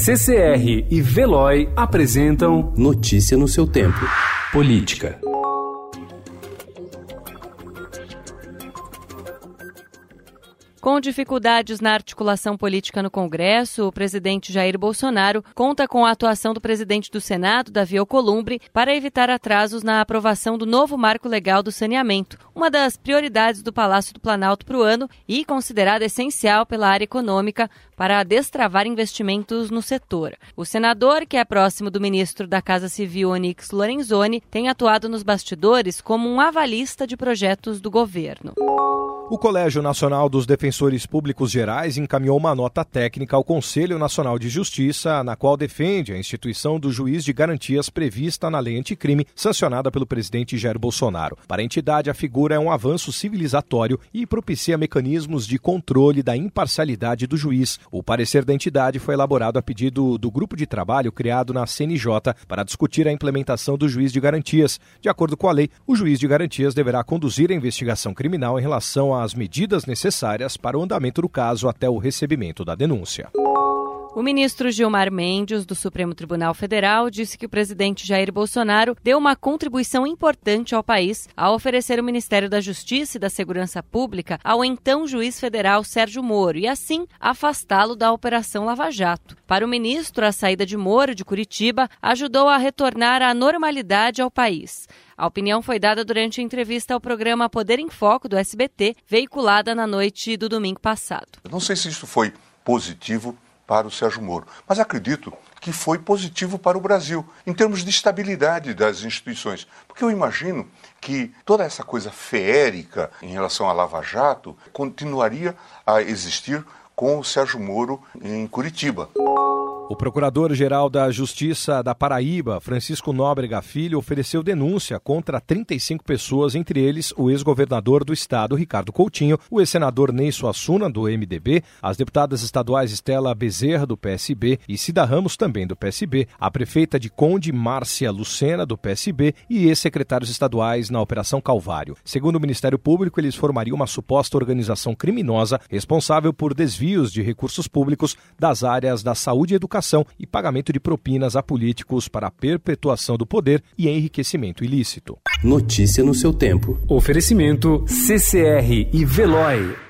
CCR e Veloy apresentam Notícia no seu tempo. Política. Com dificuldades na articulação política no Congresso, o presidente Jair Bolsonaro conta com a atuação do presidente do Senado, Davi Alcolumbre, para evitar atrasos na aprovação do novo marco legal do saneamento, uma das prioridades do Palácio do Planalto para o ano e considerada essencial pela área econômica para destravar investimentos no setor. O senador, que é próximo do ministro da Casa Civil, Onix Lorenzoni, tem atuado nos bastidores como um avalista de projetos do governo. O Colégio Nacional dos Defensores Públicos Gerais encaminhou uma nota técnica ao Conselho Nacional de Justiça, na qual defende a instituição do juiz de garantias prevista na lei anticrime, sancionada pelo presidente Jair Bolsonaro. Para a entidade, a figura é um avanço civilizatório e propicia mecanismos de controle da imparcialidade do juiz. O parecer da entidade foi elaborado a pedido do grupo de trabalho criado na CNJ para discutir a implementação do juiz de garantias. De acordo com a lei, o juiz de garantias deverá conduzir a investigação criminal em relação a as medidas necessárias para o andamento do caso até o recebimento da denúncia. O ministro Gilmar Mendes, do Supremo Tribunal Federal, disse que o presidente Jair Bolsonaro deu uma contribuição importante ao país ao oferecer o Ministério da Justiça e da Segurança Pública ao então juiz federal Sérgio Moro e, assim, afastá-lo da Operação Lava Jato. Para o ministro, a saída de Moro de Curitiba ajudou a retornar à normalidade ao país. A opinião foi dada durante a entrevista ao programa Poder em Foco do SBT, veiculada na noite do domingo passado. Eu não sei se isso foi positivo para o Sérgio Moro, mas acredito que foi positivo para o Brasil, em termos de estabilidade das instituições. Porque eu imagino que toda essa coisa feérica em relação à Lava Jato continuaria a existir com o Sérgio Moro em Curitiba. O procurador-geral da Justiça da Paraíba, Francisco Nóbrega Filho, ofereceu denúncia contra 35 pessoas, entre eles o ex-governador do estado, Ricardo Coutinho, o ex-senador Ney Suassuna, do MDB, as deputadas estaduais Estela Bezerra, do PSB, e Cida Ramos, também do PSB, a prefeita de Conde, Márcia Lucena, do PSB, e ex-secretários estaduais na Operação Calvário. Segundo o Ministério Público, eles formariam uma suposta organização criminosa responsável por desvios de recursos públicos das áreas da saúde e educação educação e pagamento de propinas a políticos para a perpetuação do poder e enriquecimento ilícito. Notícia no seu tempo. Oferecimento CCR e Veloy.